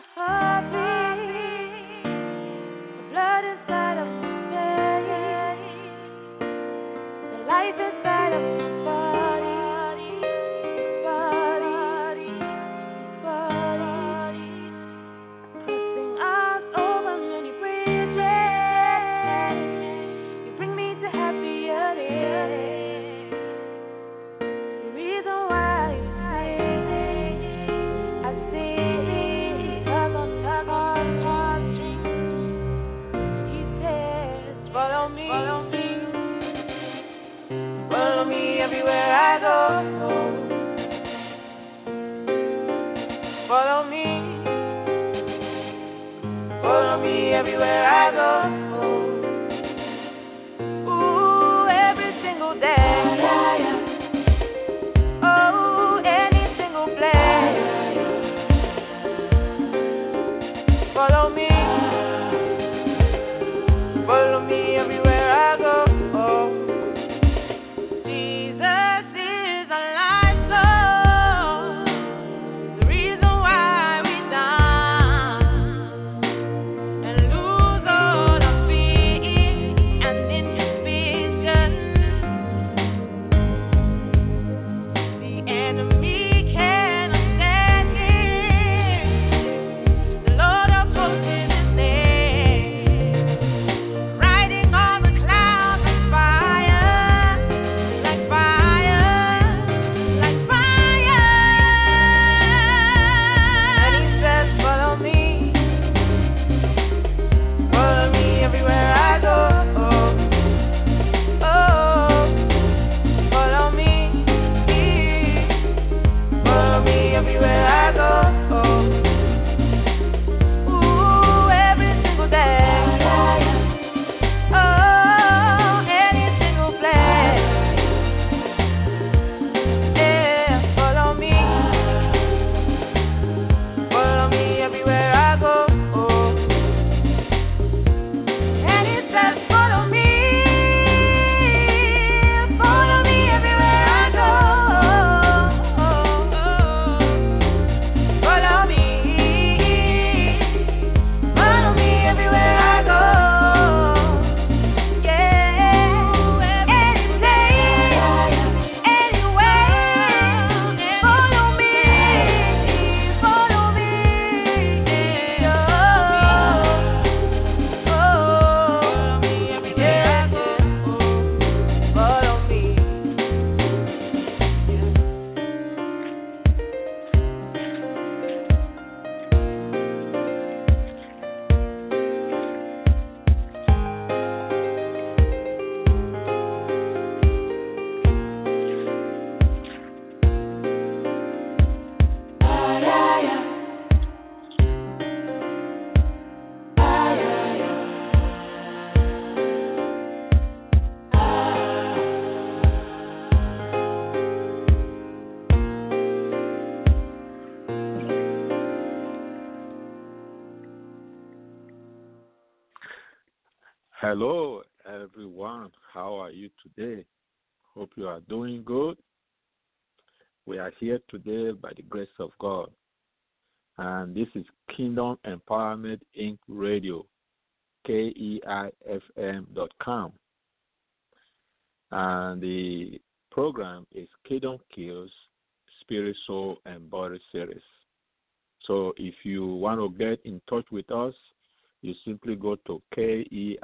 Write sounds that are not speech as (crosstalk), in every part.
the Hello, everyone. How are you today? Hope you are doing good. We are here today by the grace of God. And this is Kingdom Empowerment Inc. Radio, KEIFM.com. And the program is Kingdom Keys Spirit, Soul, and Body series. So if you want to get in touch with us, you simply go to keifm.com.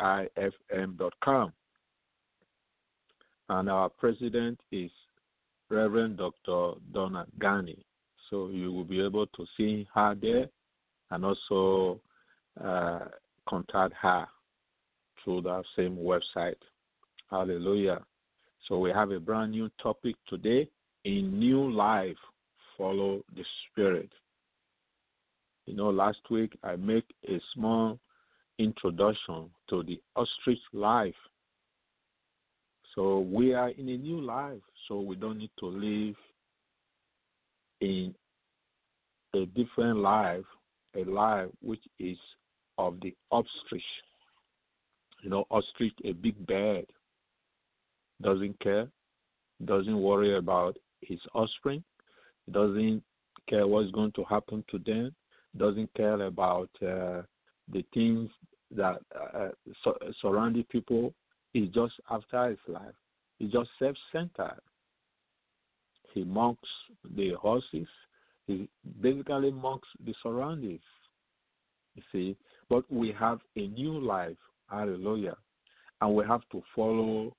And our president is Reverend Dr. Donna Ghani. So you will be able to see her there and also uh, contact her through that same website. Hallelujah. So we have a brand new topic today. In new life, follow the Spirit. You know, last week I make a small introduction to the ostrich life. So we are in a new life, so we don't need to live in a different life, a life which is of the ostrich. You know, ostrich, a big bird, doesn't care, doesn't worry about his offspring, doesn't care what's going to happen to them, doesn't care about uh, the things that uh, so, surrounding people. is just after his life. He's just self-centered. He mocks the horses. He basically mocks the surroundings. You see, but we have a new life. Hallelujah. And we have to follow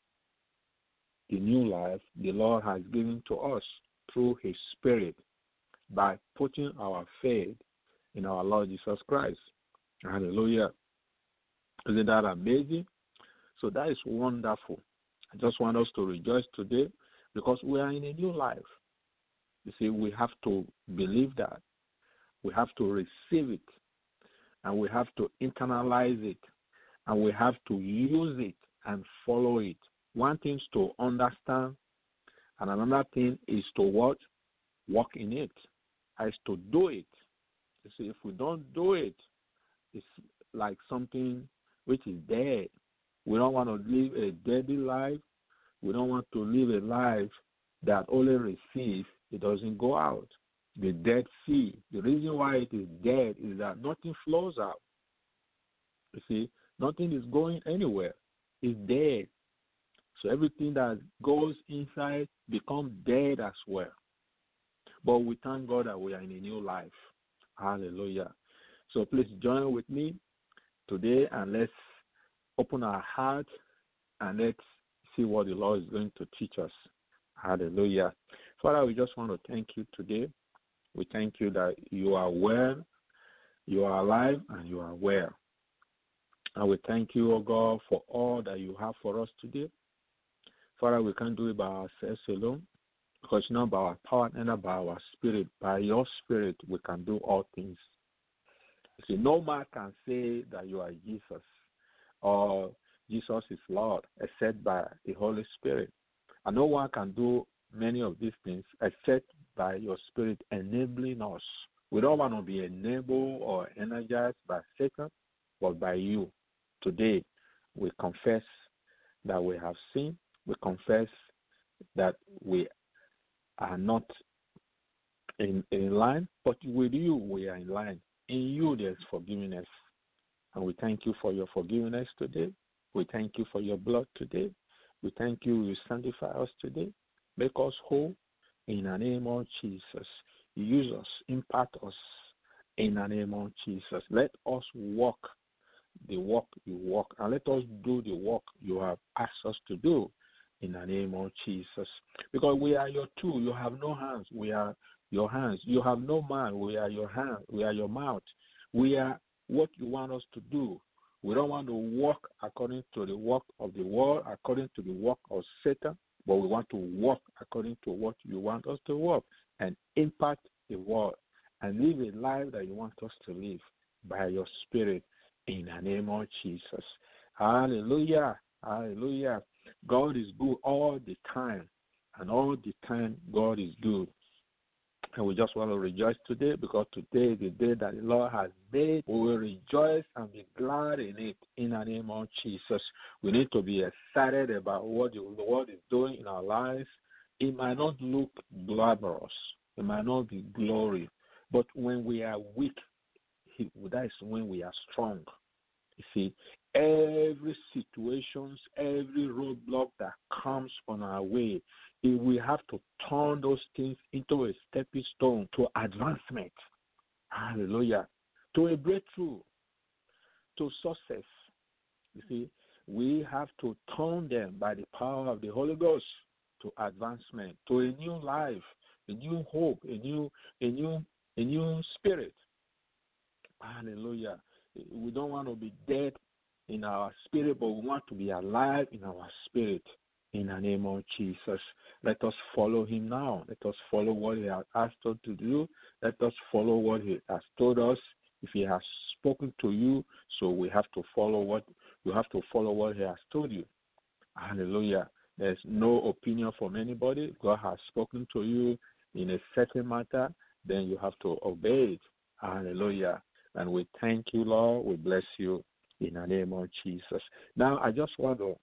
the new life the Lord has given to us through His Spirit by putting our faith in our Lord Jesus Christ. Hallelujah. Isn't that amazing? So that is wonderful. I just want us to rejoice today because we are in a new life. You see, we have to believe that. We have to receive it. And we have to internalize it. And we have to use it and follow it. One thing is to understand, and another thing is to what? Walk in it. Is to do it. You see, if we don't do it, it's like something which is dead. We don't want to live a deadly life. We don't want to live a life that only receives, it doesn't go out. The Dead Sea. The reason why it is dead is that nothing flows out. You see, nothing is going anywhere. It's dead. So everything that goes inside becomes dead as well. But we thank God that we are in a new life. Hallelujah. So please join with me today and let's open our heart and let's see what the Lord is going to teach us. Hallelujah. Father, we just want to thank you today. We thank you that you are well, you are alive, and you are well. And we thank you, O God, for all that you have for us today. Father, we can't do it by ourselves alone because not by our power and by our spirit. By your spirit, we can do all things. See, no man can say that you are Jesus or Jesus is Lord except by the Holy Spirit. And no one can do many of these things except by your Spirit enabling us. We don't want to be enabled or energized by Satan, but by you. Today, we confess that we have sinned. We confess that we are not in, in line, but with you, we are in line. In you, there's forgiveness. And we thank you for your forgiveness today. We thank you for your blood today. We thank you, you sanctify us today. Make us whole in the name of Jesus. Use us, impact us in the name of Jesus. Let us walk the work you walk and let us do the work you have asked us to do in the name of Jesus. Because we are your tool. You have no hands. We are your hands. You have no mouth. We are your hand. We are your mouth. We are what you want us to do. We don't want to walk according to the work of the world, according to the work of Satan, but we want to walk according to what you want us to walk and impact the world and live a life that you want us to live by your spirit in the name of Jesus. Hallelujah. Hallelujah. God is good all the time, and all the time God is good. And we just want to rejoice today because today is the day that the Lord has made. We will rejoice and be glad in it in the name of Jesus. We need to be excited about what the Lord is doing in our lives. It might not look glamorous, it might not be glory, but when we are weak, that is when we are strong. You see, every situations, every roadblock that comes on our way, we have to turn those things into a stepping stone to advancement. Hallelujah. To a breakthrough, to success. You see, we have to turn them by the power of the Holy Ghost to advancement, to a new life, a new hope, a new, a new, a new spirit. Hallelujah. We don't want to be dead in our spirit, but we want to be alive in our spirit in the name of Jesus. Let us follow him now. Let us follow what he has asked us to do. Let us follow what he has told us. If he has spoken to you, so we have to follow what you have to follow what he has told you. Hallelujah. There's no opinion from anybody. God has spoken to you in a certain matter, then you have to obey it. Hallelujah. And we thank you, Lord. We bless you in the name of Jesus. Now, I just want to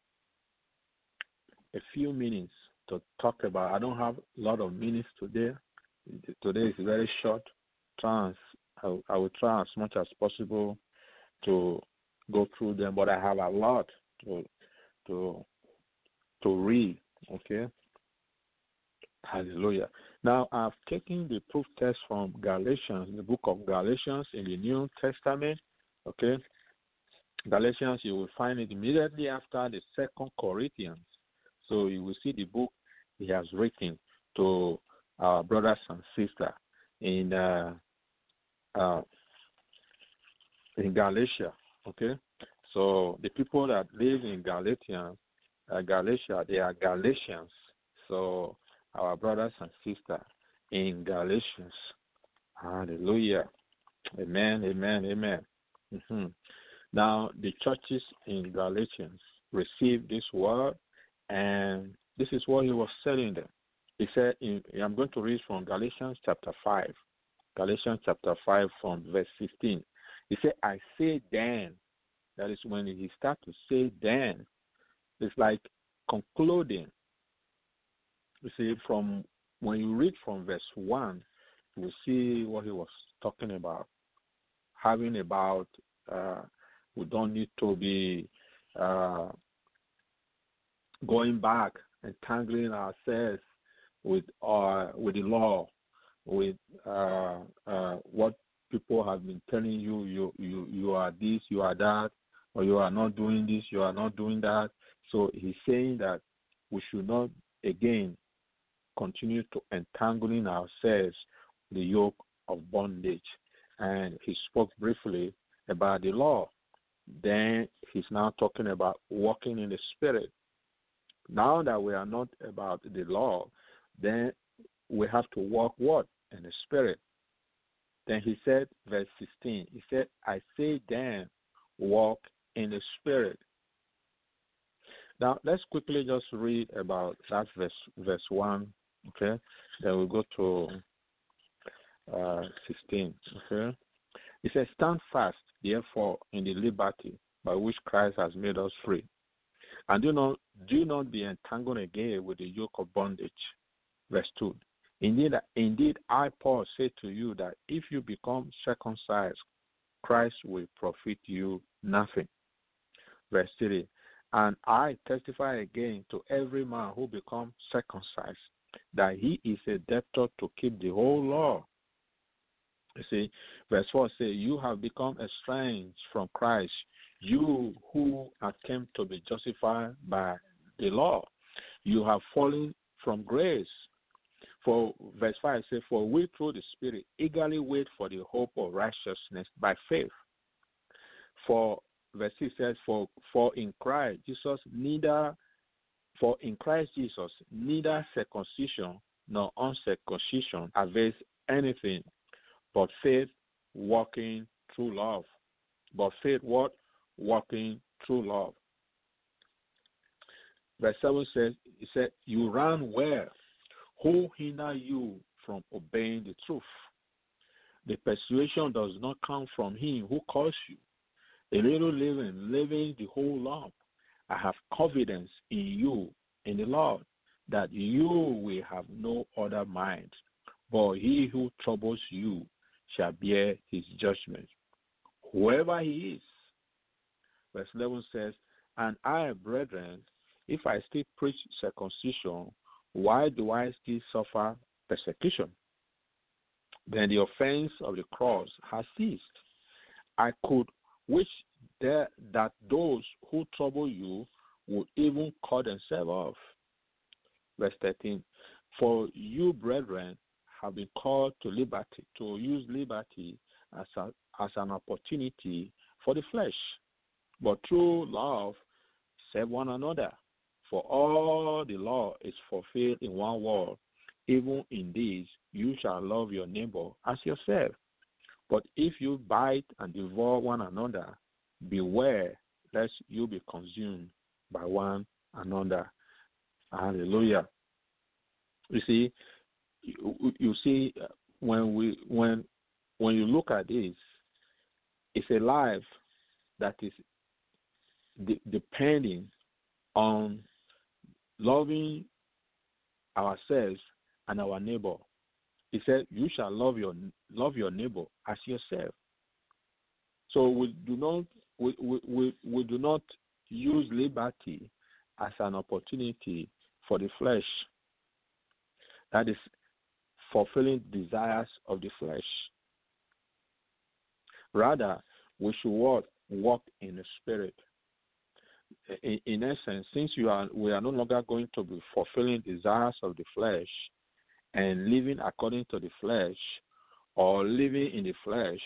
a few minutes to talk about. I don't have a lot of minutes today. Today is very short. Trans I, I will try as much as possible to go through them, but I have a lot to to to read. Okay. Hallelujah. Now I've taken the proof text from Galatians, the book of Galatians in the New Testament. Okay. Galatians, you will find it immediately after the second Corinthians. So you will see the book he has written to our brothers and sisters in uh, uh, in Galatia. Okay, so the people that live in Galatia, uh, Galatia, they are Galatians. So our brothers and sisters in Galatians. Hallelujah. Amen. Amen. Amen. Mm-hmm. Now the churches in Galatians received this word, and this is what he was telling them. He said, in, I'm going to read from Galatians chapter 5. Galatians chapter 5 from verse 15. He said, I say then. That is when he start to say then. It's like concluding. You see, from when you read from verse 1, you will see what he was talking about. Having about, uh, we don't need to be uh, going back entangling ourselves with uh, with the law, with uh, uh, what people have been telling you, you you you are this, you are that, or you are not doing this, you are not doing that. So he's saying that we should not again continue to entangling ourselves the yoke of bondage. And he spoke briefly about the law. Then he's now talking about walking in the spirit. Now that we are not about the law, then we have to walk what? In the spirit. Then he said, verse 16, he said, I say then, walk in the spirit. Now let's quickly just read about that verse verse one, okay? Then we'll go to uh, 16, okay? He says, Stand fast, therefore, in the liberty by which Christ has made us free, and do not do mm-hmm. not be entangled again with the yoke of bondage. Verse 2. Indeed, indeed, I Paul say to you that if you become circumcised, Christ will profit you nothing. Verse 3. And I testify again to every man who becomes circumcised that he is a debtor to keep the whole law. You see, verse 4 says, You have become estranged from Christ, you who attempt to be justified by the law. You have fallen from grace. For verse 5 says, For we through the Spirit eagerly wait for the hope of righteousness by faith. For verse 6 says, For for in Christ Jesus neither for in Christ Jesus neither circumcision nor uncircumcision avails anything, but faith walking through love. But faith what? Walking through love. Verse 7 says, He said, You run well. Who hinder you from obeying the truth? The persuasion does not come from him who calls you. A little living, living the whole law. I have confidence in you, in the Lord, that you will have no other mind. But he who troubles you shall bear his judgment. Whoever he is. Verse 11 says, And I, brethren, if I still preach circumcision, why do I still suffer persecution? Then the offense of the cross has ceased. I could wish that, that those who trouble you would even cut themselves off. Verse 13 For you, brethren, have been called to liberty, to use liberty as, a, as an opportunity for the flesh. But through love, serve one another. For all the law is fulfilled in one word, even in this, you shall love your neighbor as yourself. But if you bite and devour one another, beware lest you be consumed by one another. Hallelujah. You see, you, you see, uh, when we when when you look at this, it's a life that is de- depending on loving ourselves and our neighbor. He said, You shall love your love your neighbor as yourself. So we do not we, we, we, we do not use liberty as an opportunity for the flesh. That is fulfilling desires of the flesh. Rather, we should walk, walk in the spirit. In, in essence, since you are, we are no longer going to be fulfilling desires of the flesh and living according to the flesh or living in the flesh,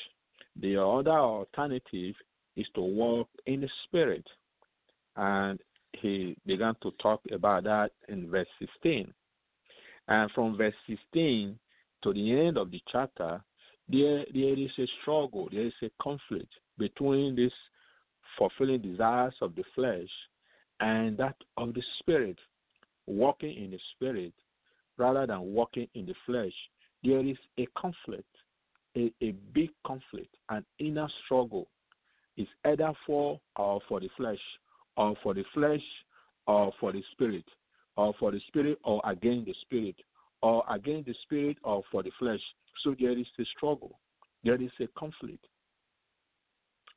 the other alternative is to walk in the spirit. And he began to talk about that in verse 16. And from verse 16 to the end of the chapter, there, there is a struggle, there is a conflict between this fulfilling desires of the flesh and that of the spirit. Walking in the spirit rather than walking in the flesh, there is a conflict, a, a big conflict, an inner struggle. It's either for or for the flesh, or for the flesh, or for the spirit, or for the spirit, or against the spirit, or against the spirit, or for the flesh. So there is a struggle, there is a conflict,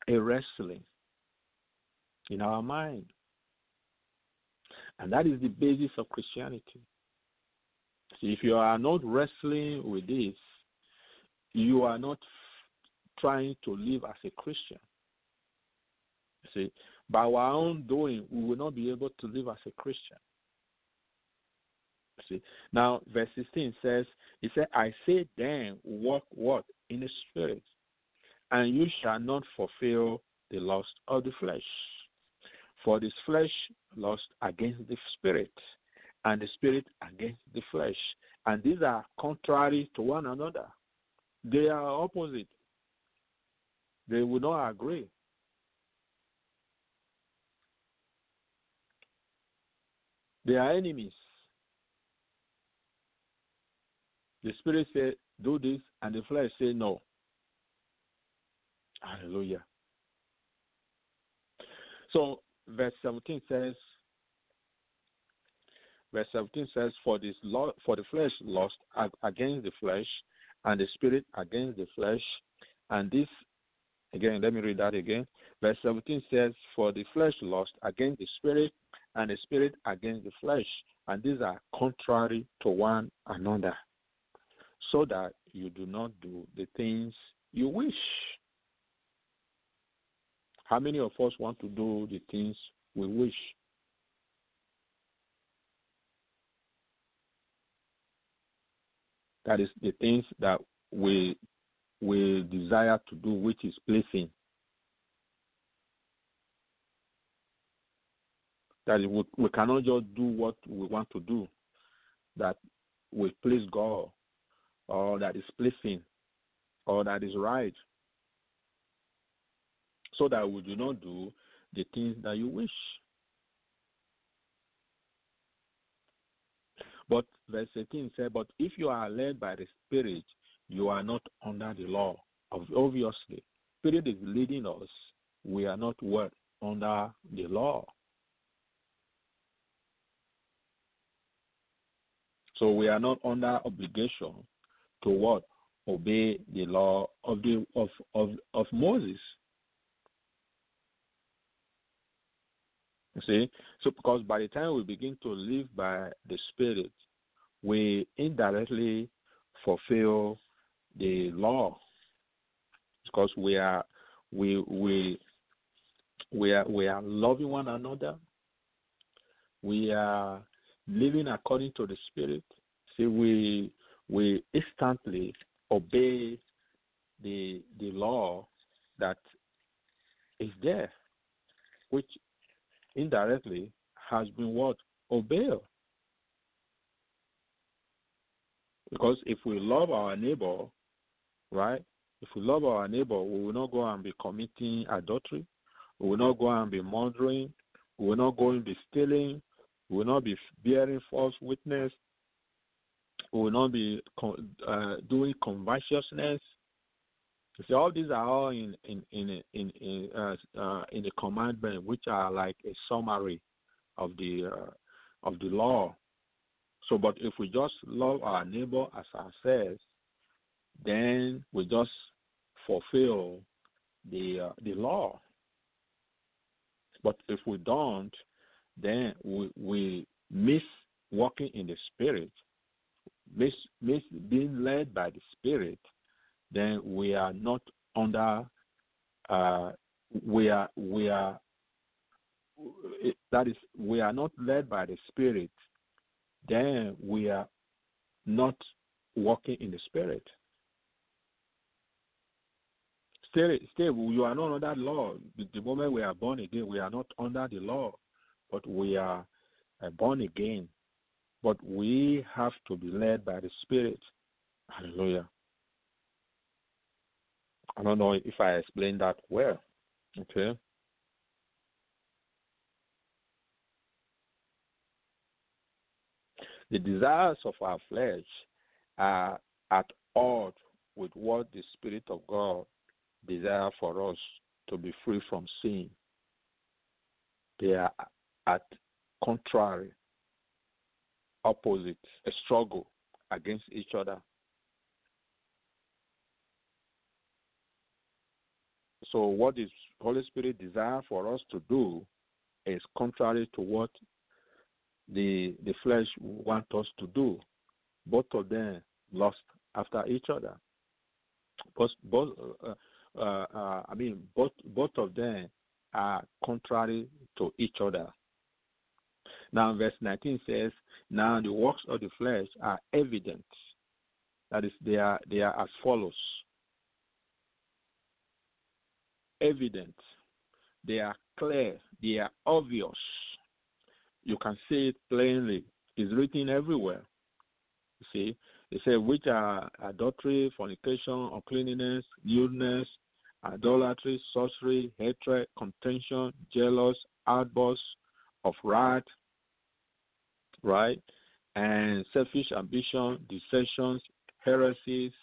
a wrestling in our mind. And that is the basis of Christianity. See, if you are not wrestling with this, you are not trying to live as a Christian. See, by our own doing, we will not be able to live as a Christian. See, now verse 16 says, He said, I say then, walk what? In the spirit, and you shall not fulfill the lust of the flesh. For this flesh lust against the spirit, and the spirit against the flesh. And these are contrary to one another. They are opposite. They will not agree. They are enemies. The spirit said, do this, and the flesh said, no. Hallelujah. So, verse 17 says, verse 17 says, For this law, for the flesh lost against the flesh, and the spirit against the flesh, and this again, let me read that again. Verse 17 says, For the flesh lost against the spirit, and the spirit against the flesh, and these are contrary to one another, so that you do not do the things you wish. How many of us want to do the things we wish? That is the things that we we desire to do, which is pleasing. That we, we cannot just do what we want to do, that will please God, or that is pleasing, or that is right, so that we do not do the things that you wish. But verse 18 says, But if you are led by the Spirit, you are not under the law. Obviously, Spirit is leading us. We are not what? Under the law. So we are not under obligation to what? Obey the law of the of of, of Moses. You see? So because by the time we begin to live by the Spirit, we indirectly fulfill the law. Because we are we we we are we are loving one another. We are living according to the Spirit. See, we we instantly obey the the law that is there, which indirectly has been what? Obeyed. Because if we love our neighbor, right? If we love our neighbor, we will not go and be committing adultery. We will not go and be murdering. We will not go and be stealing. We will not be bearing false witness. We will not be uh, doing covetousness. See, all these are all in in in in in, uh, uh, in the commandment, which are like a summary of the uh, of the law. So, but if we just love our neighbor as ourselves, then we just fulfill the uh, the law. But if we don't, then we we miss walking in the spirit, miss miss being led by the spirit. Then we are not under. Uh, we are we are that is we are not led by the spirit then we are not walking in the spirit. Still still you are not under the law the moment we are born again we are not under the law but we are uh, born again. But we have to be led by the spirit. Hallelujah i don't know if i explained that well okay The desires of our flesh are at odds with what the Spirit of God desires for us to be free from sin. They are at contrary, opposite, a struggle against each other. So, what the Holy Spirit desire for us to do is contrary to what the the flesh want us to do. Both of them lost after each other. Both, both uh, uh, uh, I mean, both both of them are contrary to each other. Now, verse 19 says, "Now the works of the flesh are evident. That is, they are they are as follows: evident, they are clear, they are obvious." You can see it plainly. It's written everywhere. You see, it says which are adultery, fornication, uncleanness, lewdness, idolatry, sorcery, hatred, contention, jealous, outbursts of wrath, right? And selfish ambition, dissensions, heresies,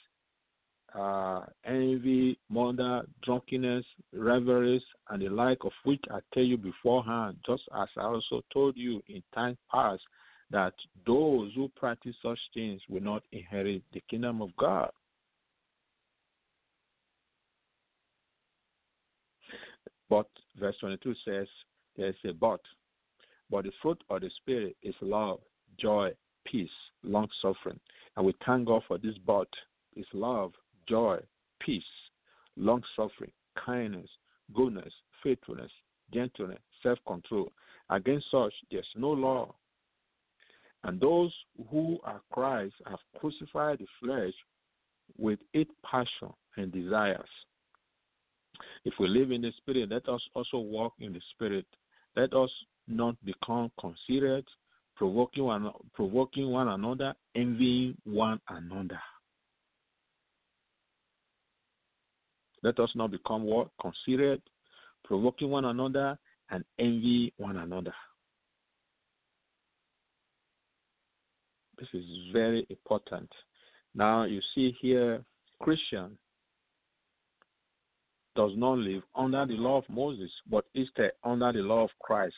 uh, envy, murder, drunkenness, revelries, and the like of which I tell you beforehand, just as I also told you in time past, that those who practice such things will not inherit the kingdom of God. But verse 22 says, there's a but. But the fruit of the Spirit is love, joy, peace, long suffering. And we thank God for this but is love, joy, peace, long suffering, kindness, goodness, faithfulness, gentleness, self control. Against such there's no law. And those who are Christ have crucified the flesh with its passion and desires. If we live in the Spirit, let us also walk in the Spirit. Let us not become considerate, provoking one, provoking one another, envying one another. Let us not become what? Considerate, provoking one another, and envy one another. This is very important. Now you see here, Christian does not live under the law of Moses, but instead under the law of Christ.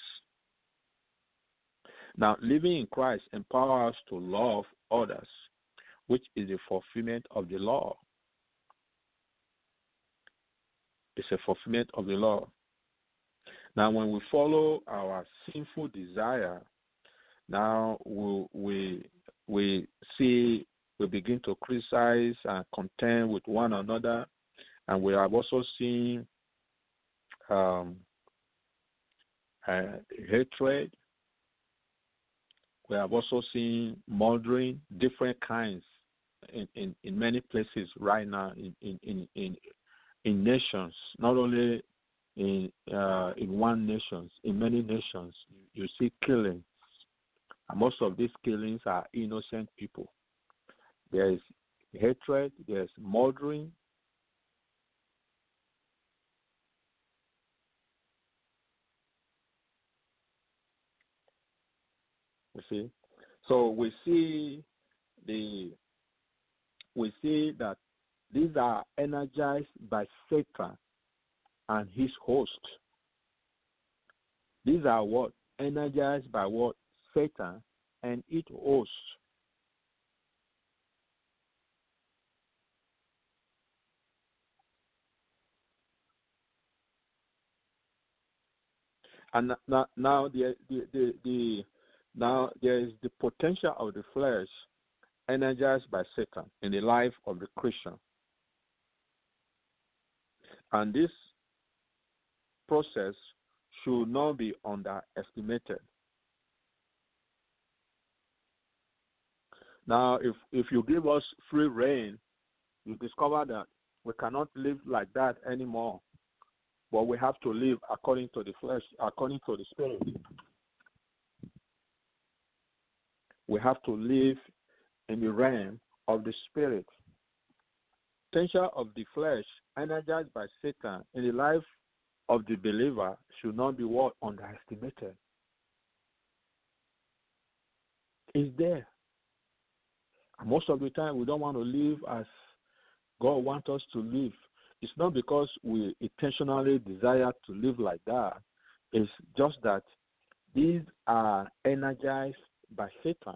Now, living in Christ empowers us to love others, which is the fulfillment of the law. It's a fulfillment of the law. Now, when we follow our sinful desire, now we we, we see we begin to criticize and contend with one another, and we have also seen um, uh, hatred. We have also seen murdering, different kinds in, in, in many places right now in, in, in, in nations, not only in uh, in one nation, in many nations, you, you see killings. And most of these killings are innocent people. There is hatred, there's murdering. You see, so we see the we see that these are energized by Satan and his host. These are what? Energized by what? Satan and its host. And now, now the, the, the, the now there is the potential of the flesh energized by Satan in the life of the Christian. And this process should not be underestimated. Now, if, if you give us free reign, you discover that we cannot live like that anymore. But we have to live according to the flesh, according to the spirit. We have to live in the realm of the spirit. Potential of the flesh, energized by Satan in the life of the believer, should not be what underestimated. It's there. Most of the time, we don't want to live as God wants us to live. It's not because we intentionally desire to live like that. It's just that these are energized by Satan.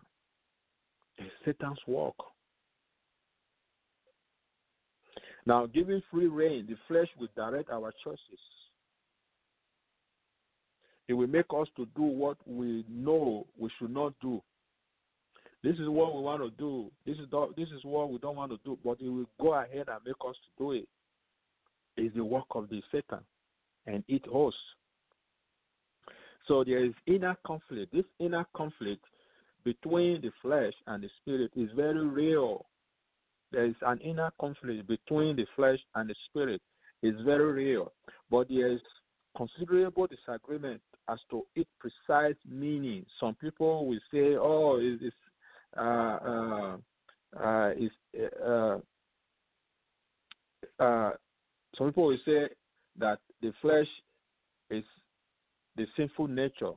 It's Satan's work. Now, giving free reign, the flesh will direct our choices. It will make us to do what we know we should not do. This is what we want to do. This is this is what we don't want to do. But it will go ahead and make us to do it. It's the work of the Satan and it hosts. So there is inner conflict. This inner conflict between the flesh and the spirit is very real. There is an inner conflict between the flesh and the spirit. It's very real. But there is considerable disagreement as to its precise meaning. Some people will say, oh, it's, uh, uh, uh, it's, uh, uh, some people will say that the flesh is the sinful nature,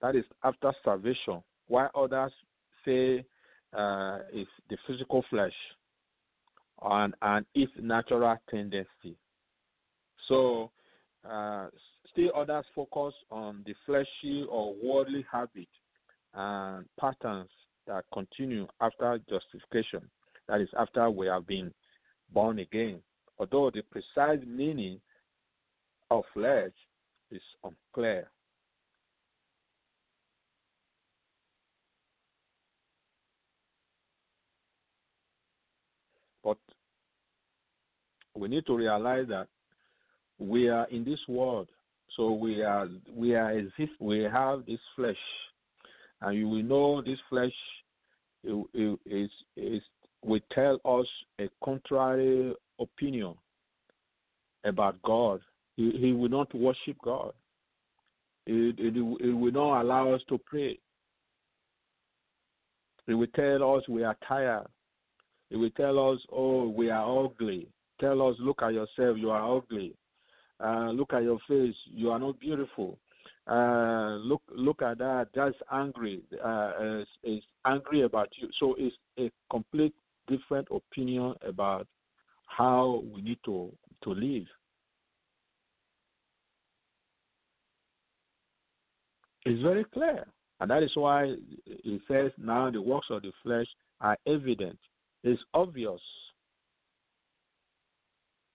that is after salvation, while others say uh, it's the physical flesh and, and its natural tendency. So, uh, still others focus on the fleshy or worldly habit and patterns that continue after justification. That is, after we have been born again. Although the precise meaning of flesh is unclear. But we need to realize that we are in this world, so we are we are if we have this flesh, and you will know this flesh is is will tell us a contrary opinion about God. He, he will not worship God. It, it, it will not allow us to pray. It will tell us we are tired. It will tell us, oh, we are ugly. Tell us, look at yourself, you are ugly. Uh, look at your face, you are not beautiful. Uh, look, look at that. That's angry. Uh, is, is angry about you. So it's a complete different opinion about how we need to to live. It's very clear. And that is why it says now the works of the flesh are evident. It's obvious.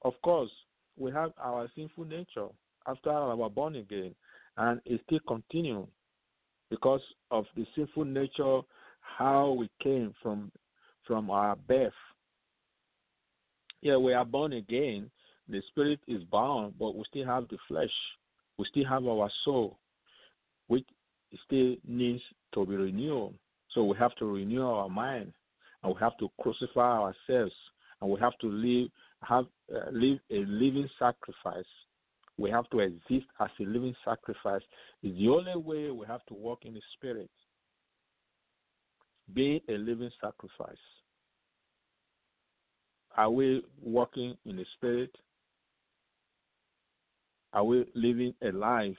Of course, we have our sinful nature after our born again, and it still continues because of the sinful nature, how we came from from our birth. Yeah, we are born again. The spirit is bound, but we still have the flesh. We still have our soul, which still needs to be renewed. So we have to renew our mind, and we have to crucify ourselves, and we have to live have uh, live a living sacrifice. We have to exist as a living sacrifice. Is the only way we have to walk in the spirit. Be a living sacrifice. Are we walking in the Spirit? Are we living a life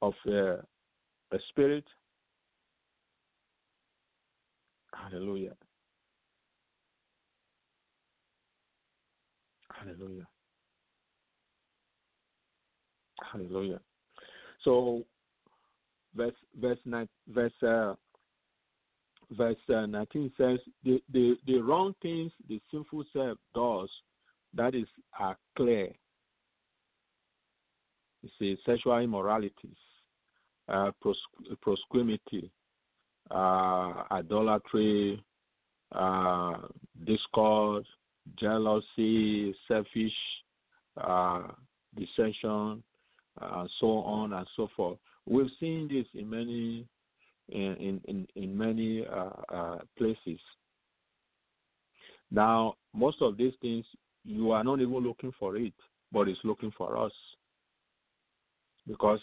of uh, a spirit? Hallelujah. Hallelujah. Hallelujah. So, verse verse nine, verse uh, verse uh, 19 says, the, the, the wrong things the sinful self does, that is, are clear. You see, sexual immoralities, uh, pros- uh, idolatry, uh, discord, jealousy, selfish, uh, dissension, uh, so on and so forth. We've seen this in many in in in many uh, uh, places. Now, most of these things you are not even looking for it, but it's looking for us because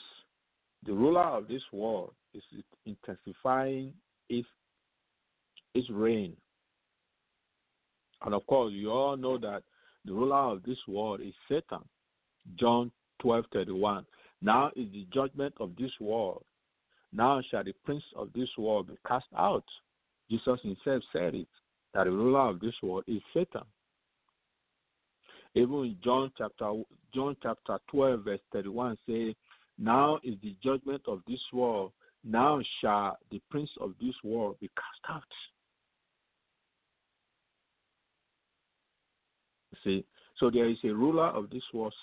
the ruler of this world is intensifying its its reign. And of course, you all know that the ruler of this world is Satan. John twelve thirty one. Now is the judgment of this world. Now shall the prince of this world be cast out. Jesus himself said it, that the ruler of this world is Satan. Even in John chapter John chapter twelve verse thirty one say, Now is the judgment of this world. Now shall the prince of this world be cast out. See, so there is a ruler of this world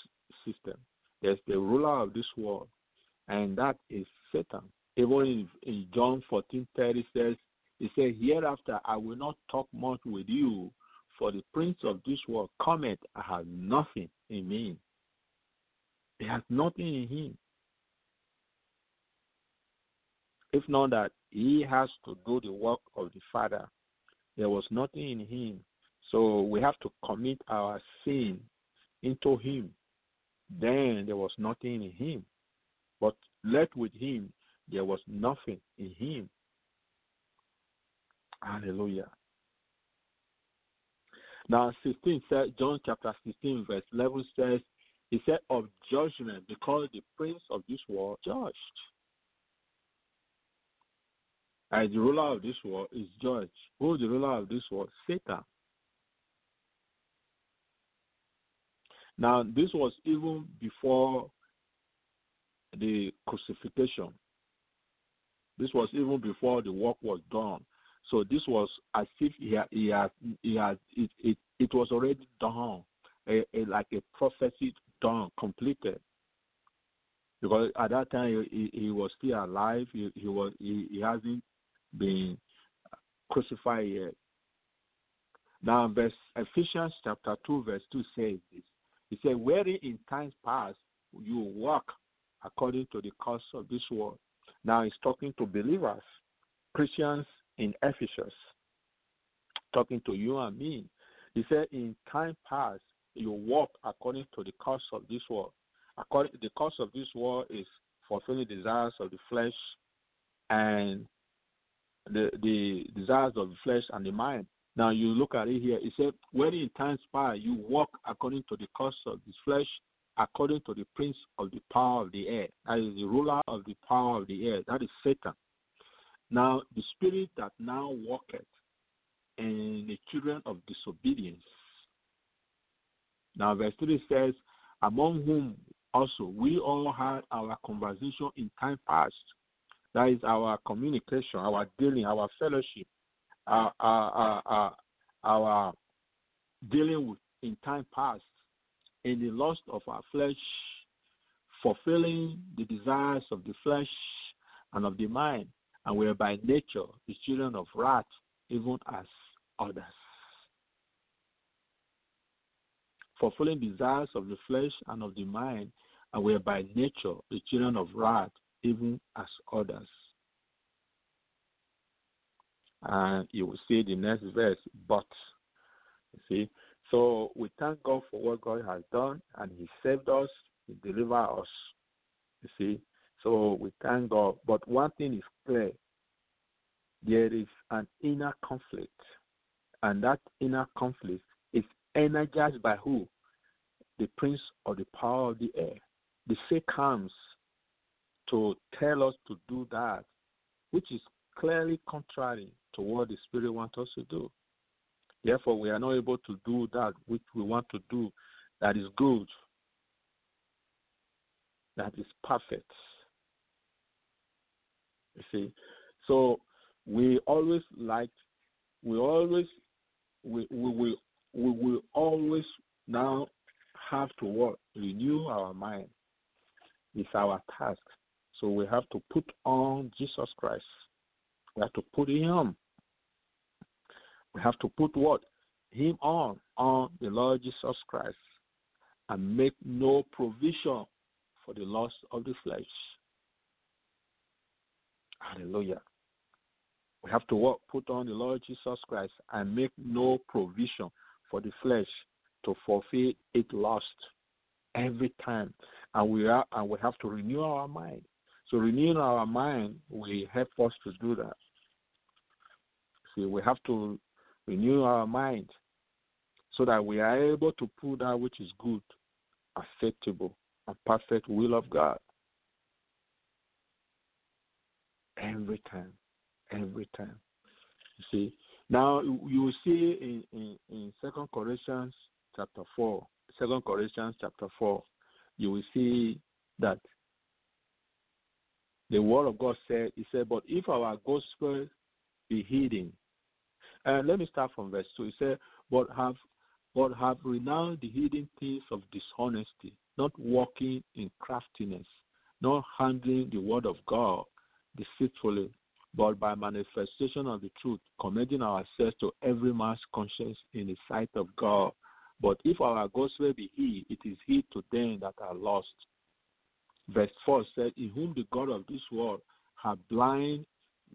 system. There's the ruler of this world, and that is Satan. Even in, John 14 30 says, He said, Hereafter I will not talk much with you, for the prince of this world cometh, I have nothing in me. He has nothing in him. If not that he has to do the work of the Father, there was nothing in him. So we have to commit our sin into him then there was nothing in him. But left with him, there was nothing in him. Hallelujah. Now, 16 says, John chapter 16, verse 11 says, He said, Of judgment, because the prince of this world judged. As the ruler of this world is judged. Who is the ruler of this world? Satan. Now, this was even before the crucifixion. This was even before the work was done. So this was as if he had, he had, he had it, it, it was already done, a, a, like a prophecy done, completed. Because at that time he, he was still alive. He, he was he, he hasn't been crucified yet. Now, verse Ephesians chapter two, verse two says this. He said, Wherein in times past you walk according to the course of this world. Now he's talking to believers, Christians in Ephesus, talking to you and me. He said, In time past you walk according to the course of this world. According the course of this world is fulfilling desires of the flesh and the the desires of the flesh and the mind. Now you look at it here. It said, when in times past you walk according to the course of this flesh, according to the prince of the power of the air. That is the ruler of the power of the air. That is Satan. Now the spirit that now walketh in the children of disobedience. Now verse 3 says, among whom also we all had our conversation in time past. That is our communication, our dealing, our fellowship our, our, our, our dealing with in time past in the lust of our flesh, fulfilling the desires of the flesh and of the mind, and we are by nature the children of wrath, even as others. Fulfilling desires of the flesh and of the mind, and we are by nature the children of wrath, even as others. And you will see the next verse, but. You see? So we thank God for what God has done, and He saved us, He delivered us. You see? So we thank God. But one thing is clear there is an inner conflict, and that inner conflict is energized by who? The prince of the power of the air. The say comes to tell us to do that, which is clearly contrary to what the Spirit wants us to do. Therefore, we are not able to do that which we want to do that is good, that is perfect. You see? So we always like, we always, we, we, we, we will always now have to what? Renew our mind. It's our task. So we have to put on Jesus Christ. We have to put him. We have to put what? Him on, on the Lord Jesus Christ, and make no provision for the loss of the flesh. Hallelujah. We have to what? Put on the Lord Jesus Christ and make no provision for the flesh to fulfill its lust every time. And we are and we have to renew our mind. So renewing our mind will help us to do that. See, we have to renew our mind so that we are able to put that which is good, acceptable, and perfect will of God. Every time. Every time. You see. Now you will see in, in, in Second Corinthians chapter four, Second Corinthians chapter four, you will see that the word of God said, He said, But if our gospel be hidden, and let me start from verse 2. He said, But have but have renounced the hidden things of dishonesty, not walking in craftiness, not handling the word of God deceitfully, but by manifestation of the truth, commending ourselves to every man's conscience in the sight of God. But if our gospel be hid, it is hid to them that are lost. Verse 4 said, In whom the God of this world hath blind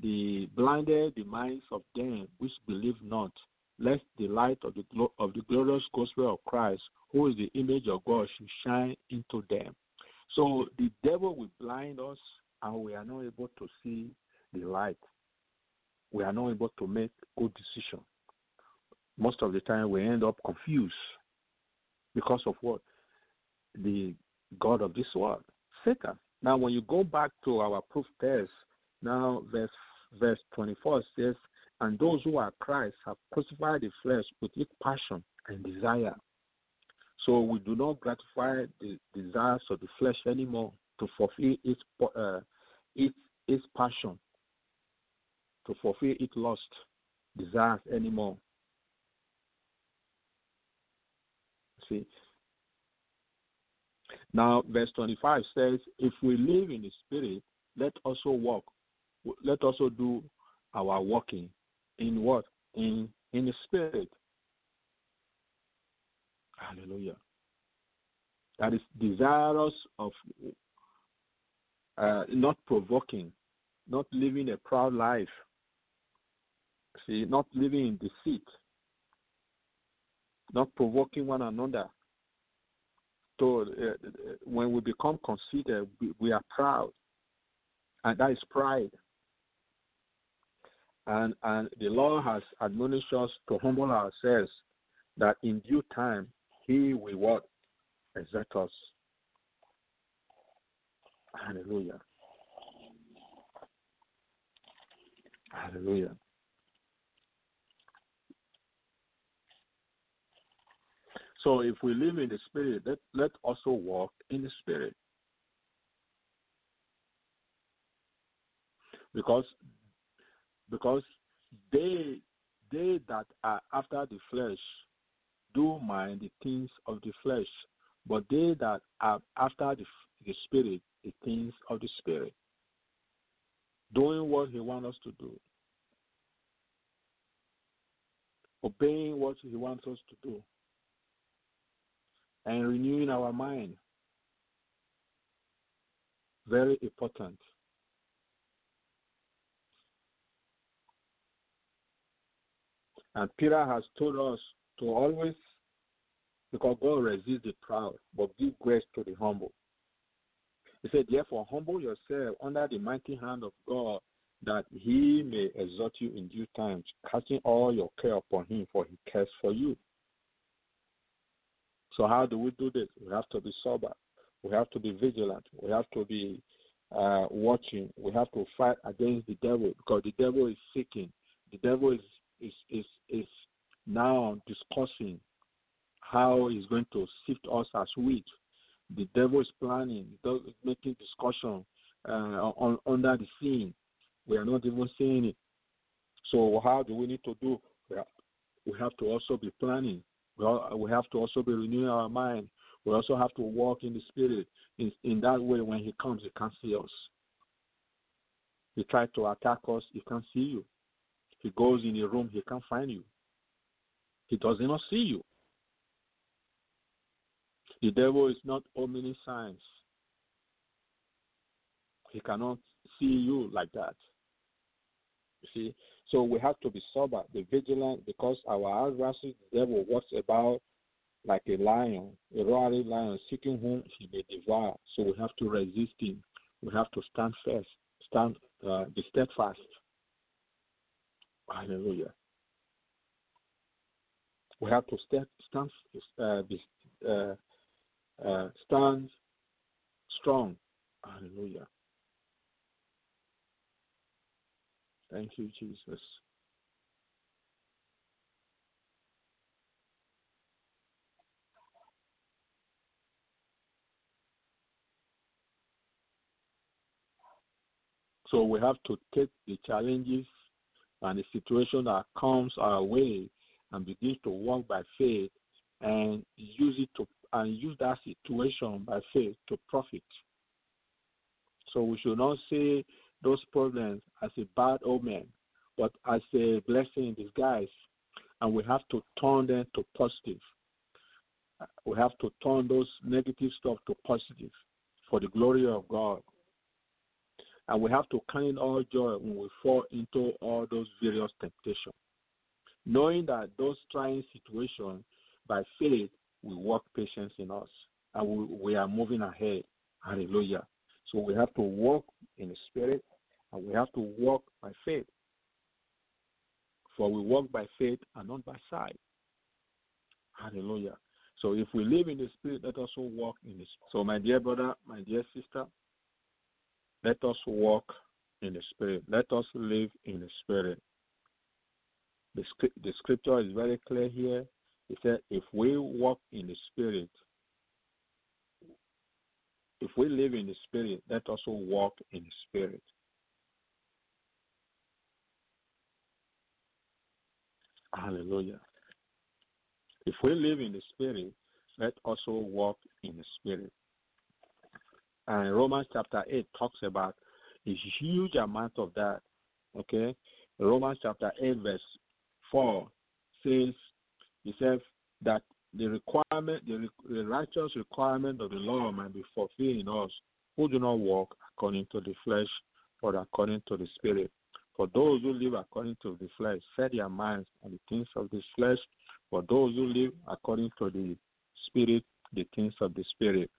the blinded the minds of them which believe not, lest the light of the of the glorious gospel of Christ, who is the image of God, should shine into them. So the devil will blind us, and we are not able to see the light. We are not able to make good decision. Most of the time, we end up confused because of what the God of this world, Satan. Now, when you go back to our proof text, now verse verse 24 says, And those who are Christ have crucified the flesh with its passion and desire. So we do not gratify the desires of the flesh anymore to fulfill its uh, its its passion, to fulfill its lust, desires anymore. See. Now, verse 25 says, If we live in the Spirit, let us also walk let us also do our walking in what? In in the spirit. Hallelujah. That is desirous of uh, not provoking, not living a proud life. See, not living in deceit, not provoking one another. So uh, when we become conceited, we, we are proud, and that is pride. And, and the Lord has admonished us to humble ourselves that in due time He will what? Exert us. Hallelujah. Hallelujah. So if we live in the Spirit, let, let also walk in the Spirit. Because because they they that are after the flesh do mind the things of the flesh, but they that are after the, the spirit, the things of the spirit. Doing what he wants us to do. Obeying what he wants us to do. And renewing our mind. Very important. And Peter has told us to always, because God resists the proud, but give grace to the humble. He said, Therefore, humble yourself under the mighty hand of God, that he may exalt you in due time, casting all your care upon him, for he cares for you. So, how do we do this? We have to be sober. We have to be vigilant. We have to be uh, watching. We have to fight against the devil because the devil is seeking. The devil is is is is now discussing how he's going to sift us as wheat. The devil is planning, making discussion uh, on, under the scene. We are not even seeing it. So how do we need to do? We have to also be planning. We have to also be renewing our mind. We also have to walk in the spirit. In, in that way, when he comes, he can't see us. He tries to attack us, he can't see you. He goes in a room, he can't find you. He does not see you. The devil is not omniscience. He cannot see you like that. You see? So we have to be sober, be vigilant, because our adversary, the devil, walks about like a lion, a roaring lion, seeking whom he may devour. So we have to resist him. We have to stand fast, stand, uh, be steadfast. Hallelujah. We have to stand, stand, uh, be, uh, uh, stand strong. Hallelujah. Thank you, Jesus. So we have to take the challenges and the situation that comes our way and begin to walk by faith and use it to and use that situation by faith to profit. So we should not see those problems as a bad omen, but as a blessing in disguise. And we have to turn them to positive. We have to turn those negative stuff to positive for the glory of God. And we have to count all joy when we fall into all those various temptations. Knowing that those trying situations, by faith, will work patience in us. And we, we are moving ahead. Hallelujah. So we have to walk in the Spirit and we have to walk by faith. For we walk by faith and not by sight. Hallelujah. So if we live in the Spirit, let us also walk in the Spirit. So, my dear brother, my dear sister, let us walk in the Spirit. Let us live in the Spirit. The, the scripture is very clear here. It said, if we walk in the Spirit, if we live in the Spirit, let us also walk in the Spirit. Hallelujah. If we live in the Spirit, let us also walk in the Spirit. And Romans chapter 8 talks about a huge amount of that. Okay? Romans chapter 8, verse 4 says, He says that the requirement, the, the righteous requirement of the law might be fulfilled in us who do not walk according to the flesh, but according to the Spirit. For those who live according to the flesh set their minds on the things of the flesh. For those who live according to the Spirit, the things of the Spirit.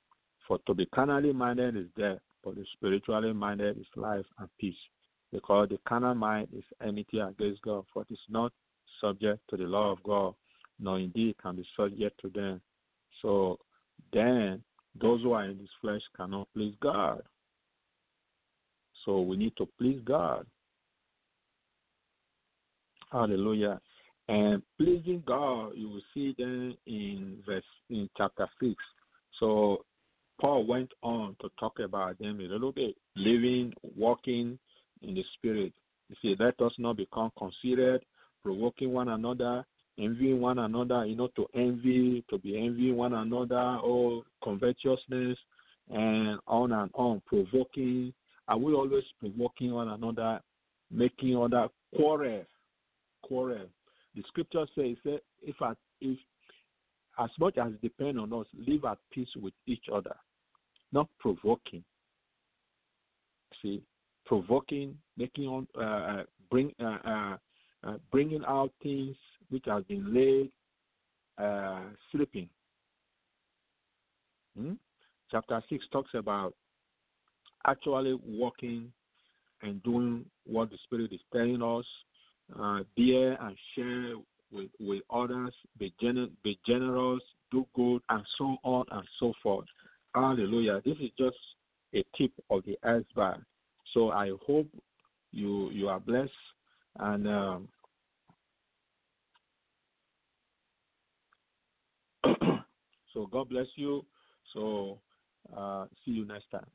For to be carnally minded is death, but the spiritually minded is life and peace. Because the carnal mind is enmity against God, for it is not subject to the law of God, nor indeed can be subject to them. So then, those who are in this flesh cannot please God. So we need to please God. Hallelujah. And pleasing God, you will see then in verse in chapter six. So Paul went on to talk about them a little bit, living, walking in the spirit. He said, Let us not become considered, provoking one another, envying one another, you know, to envy, to be envying one another, or covetousness, and on and on, provoking. Are we always provoking one another, making other quarrel? quarrel. The scripture says, if, if as much as depend on us, live at peace with each other, not provoking. See, provoking, making on, uh, uh bring, uh, uh, uh, bringing out things which have been laid, uh, sleeping. Hmm? Chapter six talks about actually walking and doing what the Spirit is telling us bear and share with, with others, be, gener- be generous, do good, and so on and so forth. Hallelujah. This is just a tip of the iceberg. So I hope you you are blessed and um, (coughs) so God bless you. So uh, see you next time.